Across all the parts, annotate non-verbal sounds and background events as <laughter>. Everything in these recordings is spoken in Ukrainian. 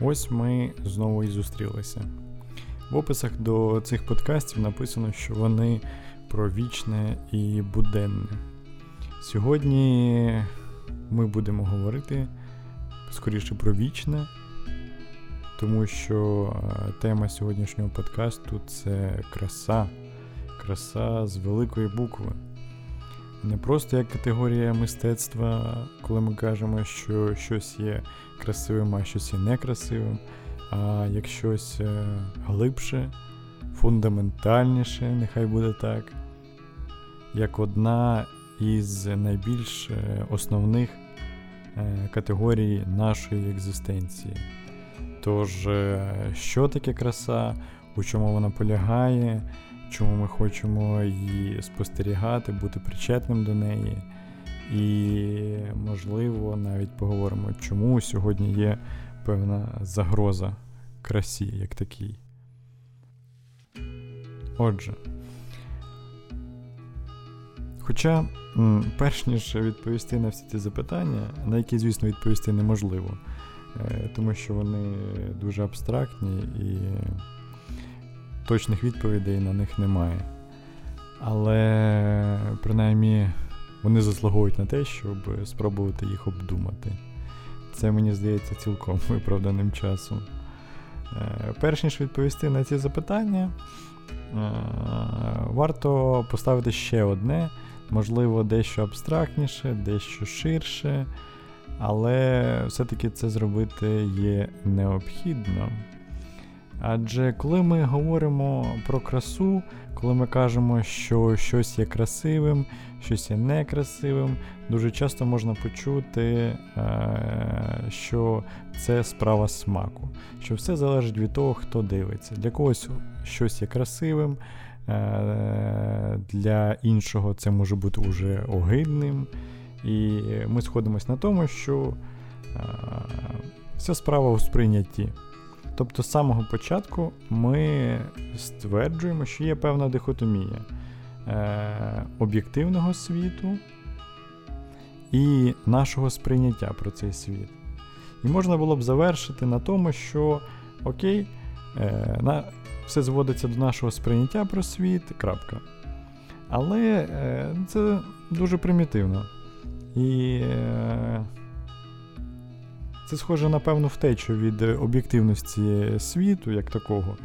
Ось ми знову і зустрілися. В описах до цих подкастів написано, що вони про вічне і буденне. Сьогодні ми будемо говорити скоріше про вічне, тому що е, тема сьогоднішнього подкасту це краса, краса з великої букви. Не просто як категорія мистецтва, коли ми кажемо, що щось є красивим, а щось є некрасивим, а як щось е, глибше, фундаментальніше, нехай буде так, як одна із найбільш е, основних е, категорій нашої екзистенції. Тож, що таке краса, у чому вона полягає, чому ми хочемо її спостерігати, бути причетним до неї. І, можливо, навіть поговоримо, чому сьогодні є певна загроза красі як такій. Отже. Хоча, перш ніж відповісти на всі ці запитання, на які, звісно, відповісти неможливо, е, тому що вони дуже абстрактні і точних відповідей на них немає. Але, принаймні, вони заслуговують на те, щоб спробувати їх обдумати. Це мені здається цілком <laughs> виправданим часом. Е, перш ніж відповісти на ці запитання, е, варто поставити ще одне, можливо, дещо абстрактніше, дещо ширше, але все-таки це зробити є необхідно. Адже коли ми говоримо про красу, коли ми кажемо, що щось є красивим, щось є некрасивим, дуже часто можна почути, е, що це справа смаку, що все залежить від того, хто дивиться. Для когось щось є красивим, е, для іншого це може бути уже огидним. І ми сходимось на тому, що е, вся справа у сприйнятті. Тобто з самого початку ми стверджуємо, що є певна дихотомія е, об'єктивного світу і нашого сприйняття про цей світ. І можна було б завершити на тому, що окей, е, на, все зводиться до нашого сприйняття про світ. крапка. Але е, це дуже примітивно. І е, це схоже на певну втечу від об'єктивності світу, як такого.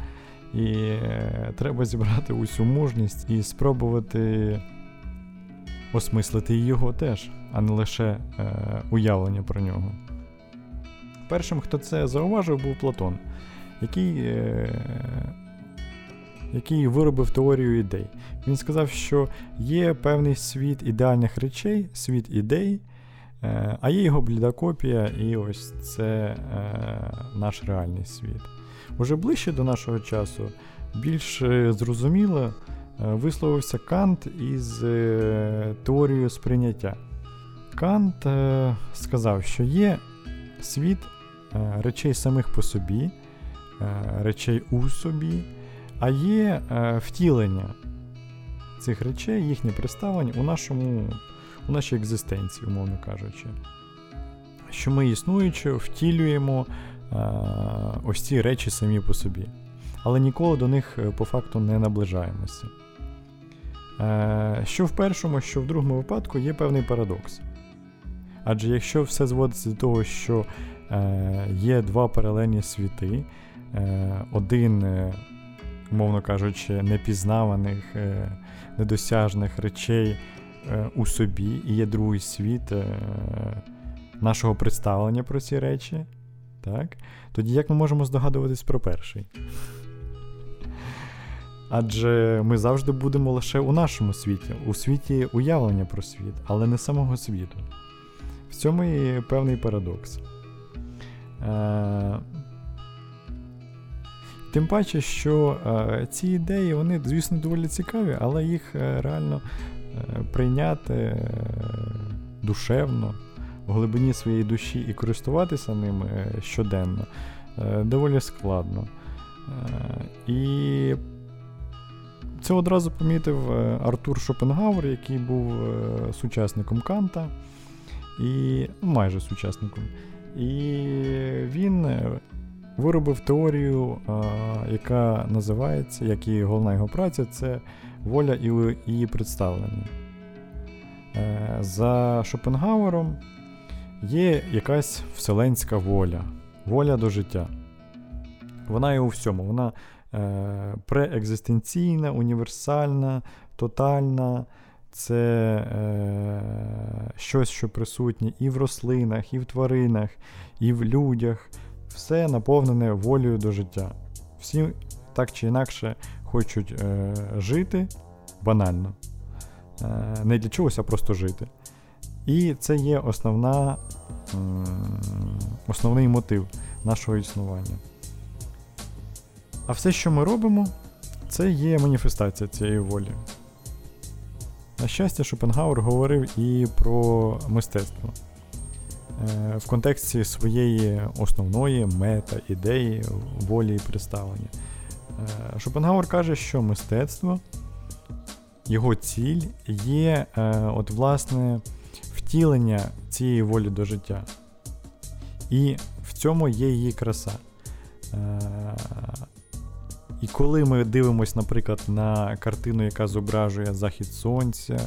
І е, треба зібрати усю мужність і спробувати осмислити його теж, а не лише е, уявлення про нього. Першим, хто це зауважив, був Платон, який е, який виробив теорію ідей. Він сказав, що є певний світ ідеальних речей, світ ідей. Е, а є його бліда копія, і ось це е, наш реальний світ. Уже ближче до нашого часу, більш зрозуміло, е, висловився Кант із теорією сприйняття. Кант сказав, що є світ речей самих по собі, речей у собі, а є втілення цих речей, їхнє представлення у нашому у нашій екзистенції, умовно кажучи. Що ми існуючи, втілюємо а, ось ці речі самі по собі. Але ніколи до них е, по факту не наближаємося. Е, що в першому, що в другому випадку є певний парадокс. Адже якщо все зводиться до того, що е, є два паралельні світи, е, один, е, умовно кажучи, непізнаваних, е, недосяжних речей Е, у собі, і є другий світ е, нашого представлення про ці речі, так? тоді як ми можемо здогадуватись про перший? Адже ми завжди будемо лише у нашому світі, у світі уявлення про світ, але не самого світу. В цьому і певний парадокс. Е, Тим паче, що е, ці ідеї, вони, звісно, доволі цікаві, але їх е, реально Е, прийняти е, душевно, в глибині своєї душі і користуватися ними е, щоденно доволі складно. І це одразу помітив е, Артур Шопенгауер, який був сучасником Канта, і ну, майже сучасником. І він виробив теорію, яка називається, як і головна його праця, це воля і її представлення. За Шопенгауером є якась вселенська воля, воля до життя. Вона є у всьому. Вона е, преекзистенційна, універсальна, тотальна. Це е, щось, що присутнє і в рослинах, і в тваринах, і в людях. Все наповнене волею до життя. Всі так чи інакше хочуть е, жити банально. Е, Не для чогось, а просто жити. І це є основна, е, основний мотив нашого існування. А все, що ми робимо, це є маніфестація цієї волі. На щастя, Шопенгауер говорив і про мистецтво е, в контексті своєї основної метаідеї, волі і представлення. Е, Шопенгауер каже, що мистецтво, його ціль є е, от, власне, втілення цієї волі до життя. І в цьому є її краса. І коли ми дивимося, наприклад, на картину, яка зображує захід сонця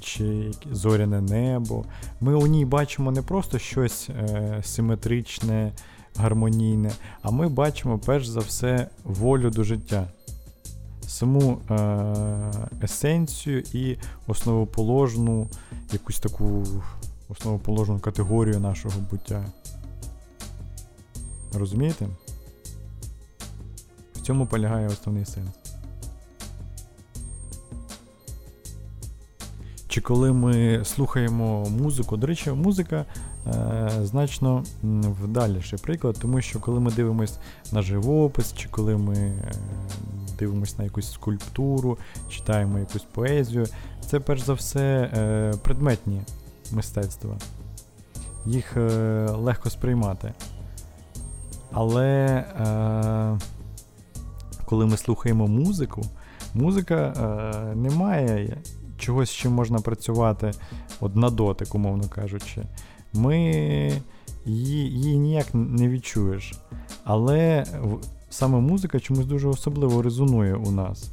чи зоряне небо, ми у ній бачимо не просто щось е, симетричне, гармонійне, а ми бачимо перш за все волю до життя, саму е, есенцію і основоположну, якусь таку основоположну категорію нашого буття. Розумієте? В цьому полягає основний сенс. Чи коли ми слухаємо музику, до речі, музика значно вдаліший приклад, тому що коли ми дивимося на живопис, чи коли ми е, дивимося на якусь скульптуру, читаємо якусь поезію, це перш за все е, предметні мистецтва. Їх е, легко сприймати. Але. Е, коли ми слухаємо музику, музика е, не має чогось, з чим можна працювати от на дотик, умовно кажучи. Ми її, її ніяк не відчуєш. Але саме музика чомусь дуже особливо резонує у нас.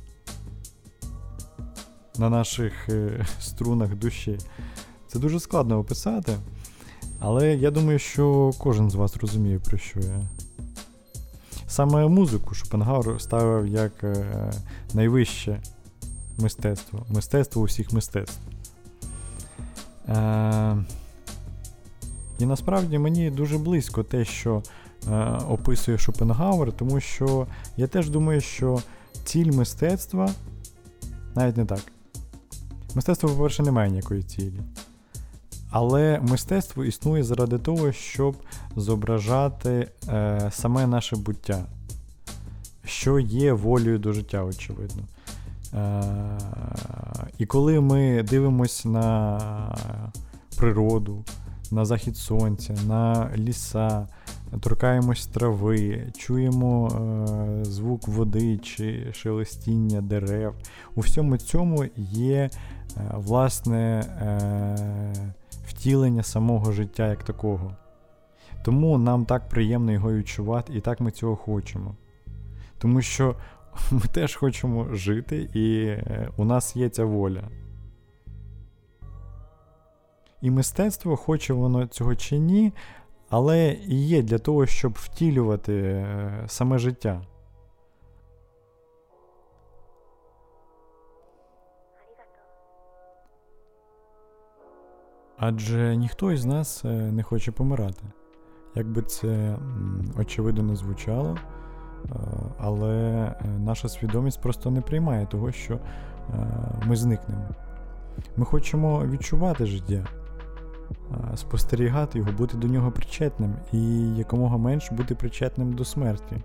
На наших е, струнах душі. Це дуже складно описати. Але я думаю, що кожен з вас розуміє, про що я. Саме музику Шопенгауер ставив як е, найвище мистецтво. Мистецтво усіх мистецтв. Е, І насправді мені дуже близько те, що е, описує Шопенгауер, тому що я теж думаю, що ціль мистецтва навіть не так. Мистецтво, по-перше, не має ніякої цілі. Але мистецтво існує заради того, щоб зображати е, саме наше буття, що є волею до життя, очевидно. Е, І коли ми дивимося на природу, на захід сонця, на ліса, торкаємось трави, чуємо е, звук води чи шелестіння дерев, у всьому цьому є е, власне. Е, втілення самого життя як такого. Тому нам так приємно його відчувати, і так ми цього хочемо. Тому що <laughs> ми теж хочемо жити, і е, у нас є ця воля. І мистецтво, хоче воно цього чи ні, але і є для того, щоб втілювати е, саме життя. Адже ніхто із нас е, не хоче помирати. Як би це очевидно не звучало, е, але наша свідомість просто не приймає того, що ми зникнемо. Ми хочемо відчувати життя, спостерігати його, бути до нього причетним і якомога менш бути причетним до смерті.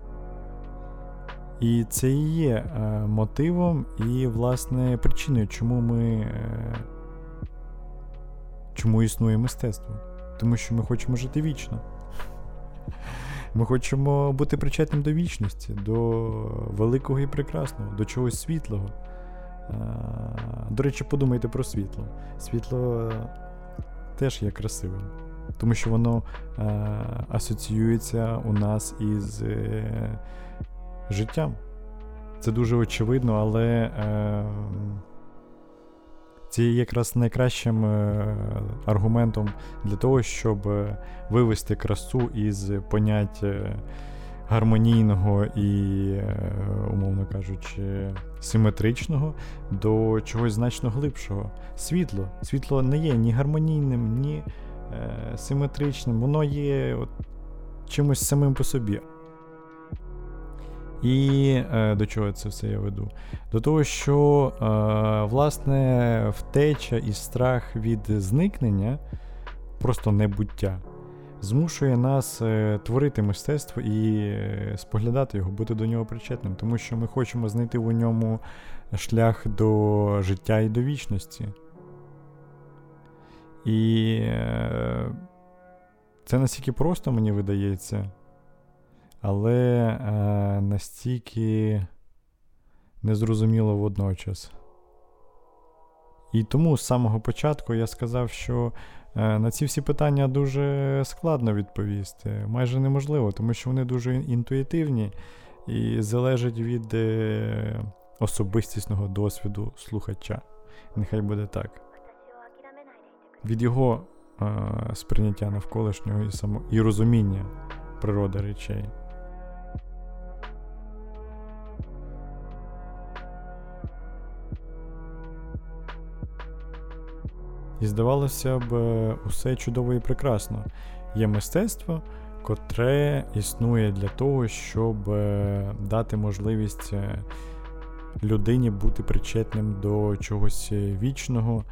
І це і є мотивом і, власне, причиною, чому ми Чому існує мистецтво? Тому що ми хочемо жити вічно. Ми хочемо бути причетним до вічності, до великого і прекрасного, до чогось світлого. До речі, подумайте про світло. Світло теж є красивим, тому що воно асоціюється у нас із е, життям. Це дуже очевидно, але е, це є якраз найкращим е, аргументом для того, щоб вивести красу із понять гармонійного і, е, умовно кажучи, симетричного до чогось значно глибшого. Світло. Світло не є ні гармонійним, ні е, симетричним, воно є от, чимось самим по собі. І е, до чого це все я веду? До того, що е, власне втеча і страх від зникнення, просто небуття, змушує нас е, творити мистецтво і е, споглядати його, бути до нього причетним, тому що ми хочемо знайти у ньому шлях до життя і до вічності. І е, це настільки просто, мені видається, але настільки незрозуміло водночас. І тому з самого початку я сказав, що на ці всі питання дуже складно відповісти, майже неможливо, тому що вони дуже інтуїтивні і залежать від е, особистісного досвіду слухача. Нехай буде так. Від його е, сприйняття навколишнього і само, і розуміння природи речей. І здавалося б, усе чудово і прекрасно. Є мистецтво, котре існує для того, щоб е, дати можливість е, людині бути причетним до чогось вічного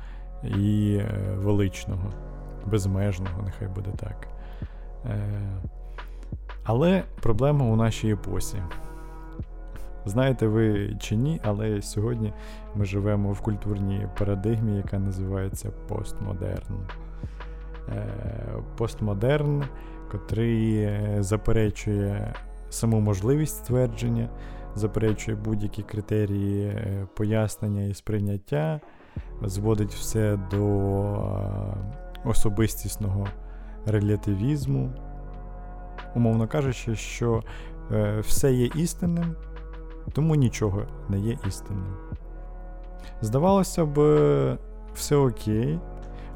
і е, величного, безмежного, нехай буде так. Але проблема у нашій епосі. Знаєте ви чи ні, але сьогодні ми живемо в культурній парадигмі, яка називається постмодерн. Е, постмодерн, котрий е, заперечує саму можливість ствердження, заперечує будь-які критерії е, пояснення і сприйняття, зводить все до особистісного релятивізму, умовно кажучи, що все є істинним тому нічого не є істинним. Здавалося б, все окей,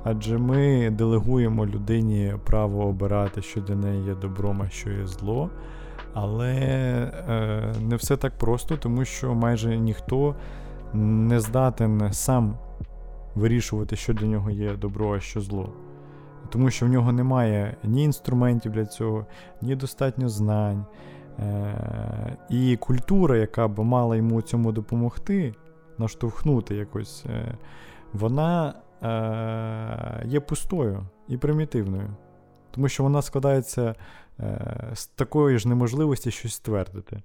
адже ми делегуємо людині право обирати, що для неї є добром, а що є зло. Але е, не все так просто, тому що майже ніхто не здатен сам вирішувати, що для нього є добро, а що зло. Тому що в нього немає ні інструментів для цього, ні достатньо знань, Е, І культура, яка б мала йому цьому допомогти, наштовхнути якось, е, вона е, є пустою і примітивною. Тому що вона складається з такої ж неможливості щось ствердити.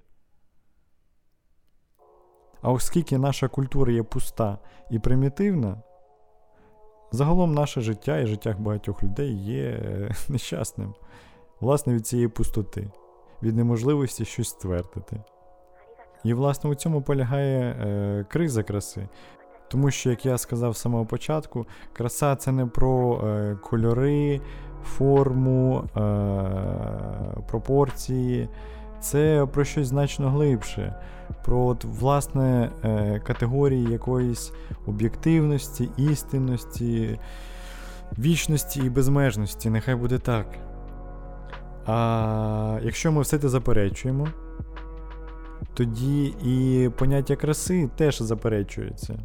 А оскільки наша культура є пуста і примітивна, загалом наше життя і життя багатьох людей є <laughs> нещасним, власне, від цієї пустоти від неможливості щось ствердити. І, власне, у цьому полягає е, криза краси. Тому що, як я сказав з самого початку, краса це не про е, кольори, форму, е, пропорції, це про щось значно глибше, про от, власне е, категорії якоїсь об'єктивності, істинності, вічності і безмежності. Нехай буде так. А якщо ми все це заперечуємо, тоді і поняття краси теж заперечується.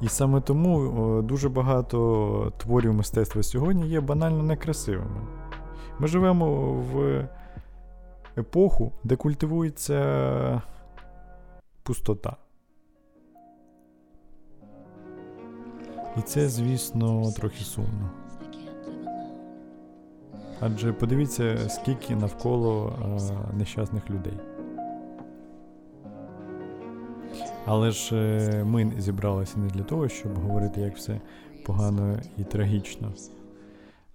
І саме тому дуже багато творів мистецтва сьогодні є банально некрасивими. Ми живемо в епоху, де культивується пустота. І це, звісно, трохи сумно. Адже подивіться, скільки навколо а, нещасних людей. Але ж е, ми зібралися не для того, щоб говорити, як все погано і трагічно.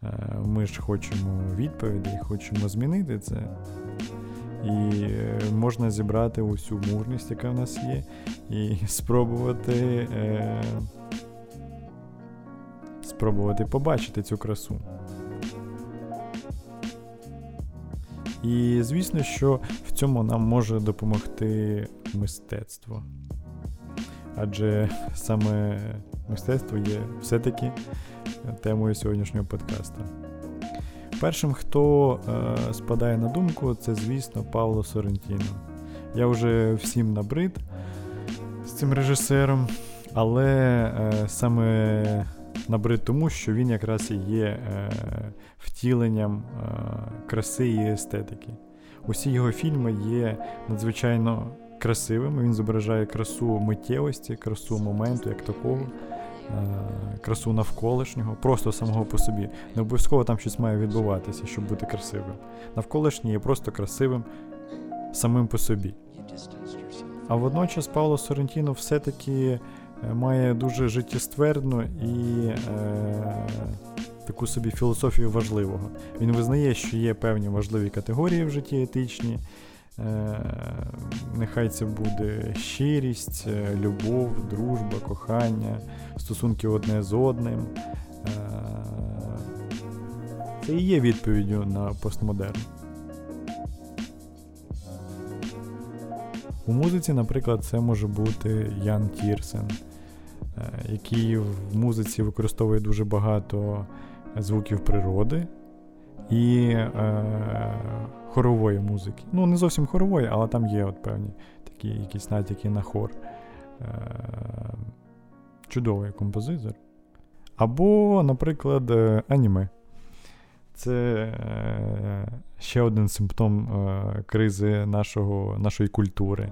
Е, ми ж хочемо відповідей, хочемо змінити це. І е, можна зібрати усю мужність, яка в нас є, і спробувати е, спробувати побачити цю красу. І звісно, що в цьому нам може допомогти мистецтво. Адже саме мистецтво є все-таки темою сьогоднішнього подкасту. Першим, хто е, спадає на думку, це, звісно, Павло Сорентіно. Я вже всім набрид з цим режисером, але е, саме набрид тому, що він якраз і є е, втіленням е, краси і естетики. Усі його фільми є надзвичайно красивими. Він зображає красу миттєвості, красу моменту як такого. Е, красу навколишнього, просто самого по собі. Не обов'язково там щось має відбуватися, щоб бути красивим. Навколишнє є просто красивим самим по собі. А водночас Павло Сорентіно все-таки має дуже життєствердну і е, таку собі філософію важливого. Він визнає, що є певні важливі категорії в житті етичні. Е, нехай це буде щирість, е, любов, дружба, кохання, стосунки одне з одним. Е, це і є відповіддю на постмодерн. У музиці, наприклад, це може бути Ян Тірсен, який в музиці використовує дуже багато звуків природи і е, хорової музики. Ну, не зовсім хорової, але там є от певні такі якісь натяки на хор. Е, Чудовий композитор. Або, наприклад, е, аніме. Це е, ще один симптом е, кризи нашого, нашої культури.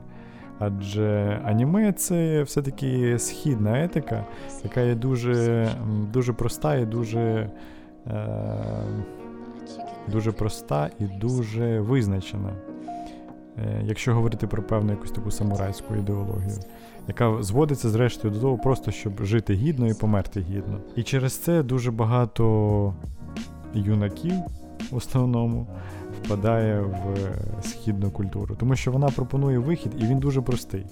Адже аніме це все-таки східна етика, яка є дуже дуже проста і дуже е, дуже проста і дуже визначена. Е, якщо говорити про певну якусь таку самурайську ідеологію, яка зводиться зрештою до того, просто щоб жити гідно і померти гідно. І через це дуже багато юнаків в основному впадає в східну культуру, тому що вона пропонує вихід, і він дуже простий.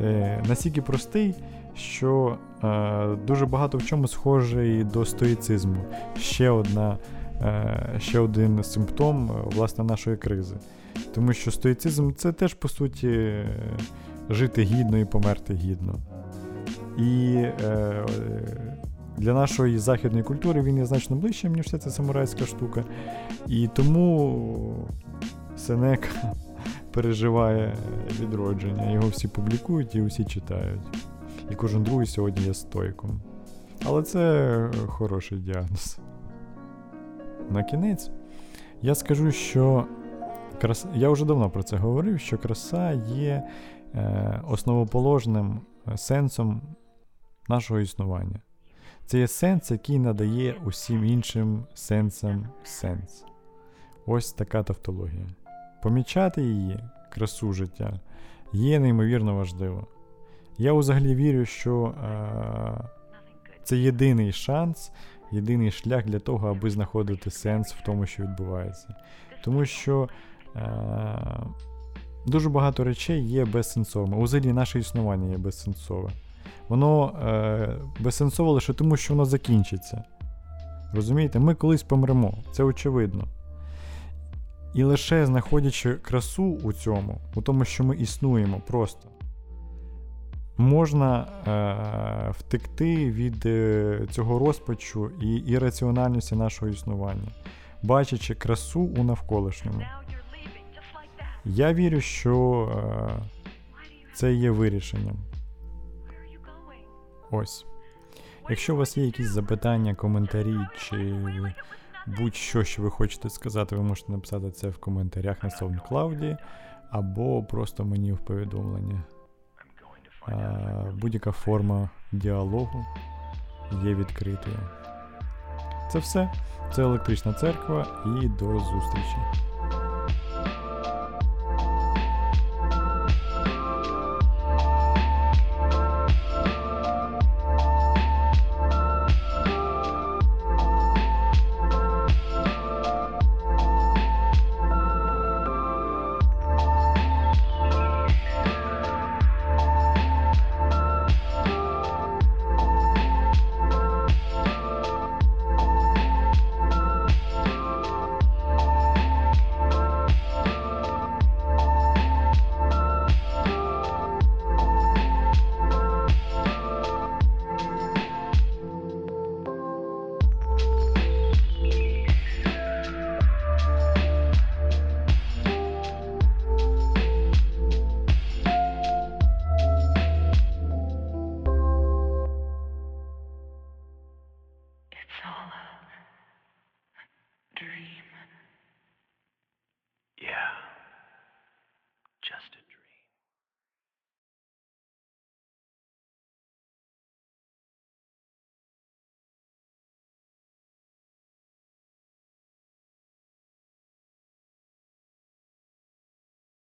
Е, Настільки простий, що е, дуже багато в чому схожий до стоїцизму. Ще одна Е, ще один симптом е, власне нашої кризи. Тому що стоїцизм це теж, по суті, жити гідно і померти гідно. І е, для нашої західної культури він є значно ближчим, ніж вся ця самурайська штука. І тому Сенека <laughs> переживає відродження. Його всі публікують і усі читають. І кожен другий сьогодні є стойком. Але це хороший діагноз. На кінець я скажу, що краса, я вже давно про це говорив, що краса є е, основоположним е, сенсом нашого існування. Це є сенс, який надає усім іншим сенсам сенс. Ось така тавтологія. Помічати її, красу життя, є неймовірно важливо. Я взагалі вірю, що е, це єдиний шанс єдиний шлях для того, аби знаходити сенс в тому, що відбувається. Тому що е, дуже багато речей є безсенсовими. Взагалі наше існування є безсенсове. Воно е, безсенсове лише тому, що воно закінчиться. Розумієте, ми колись помремо, це очевидно. І лише знаходячи красу у цьому, у тому, що ми існуємо просто можна е, втекти від е, цього розпачу і ірраціональності нашого існування, бачачи красу у навколишньому. Я вірю, що е, це є вирішенням. Ось. Якщо у вас є якісь запитання, коментарі чи будь-що, що ви хочете сказати, ви можете написати це в коментарях на SoundCloud або просто мені в повідомлення будь-яка форма діалогу є відкритою. Це все. Це електрична церква і до зустрічі.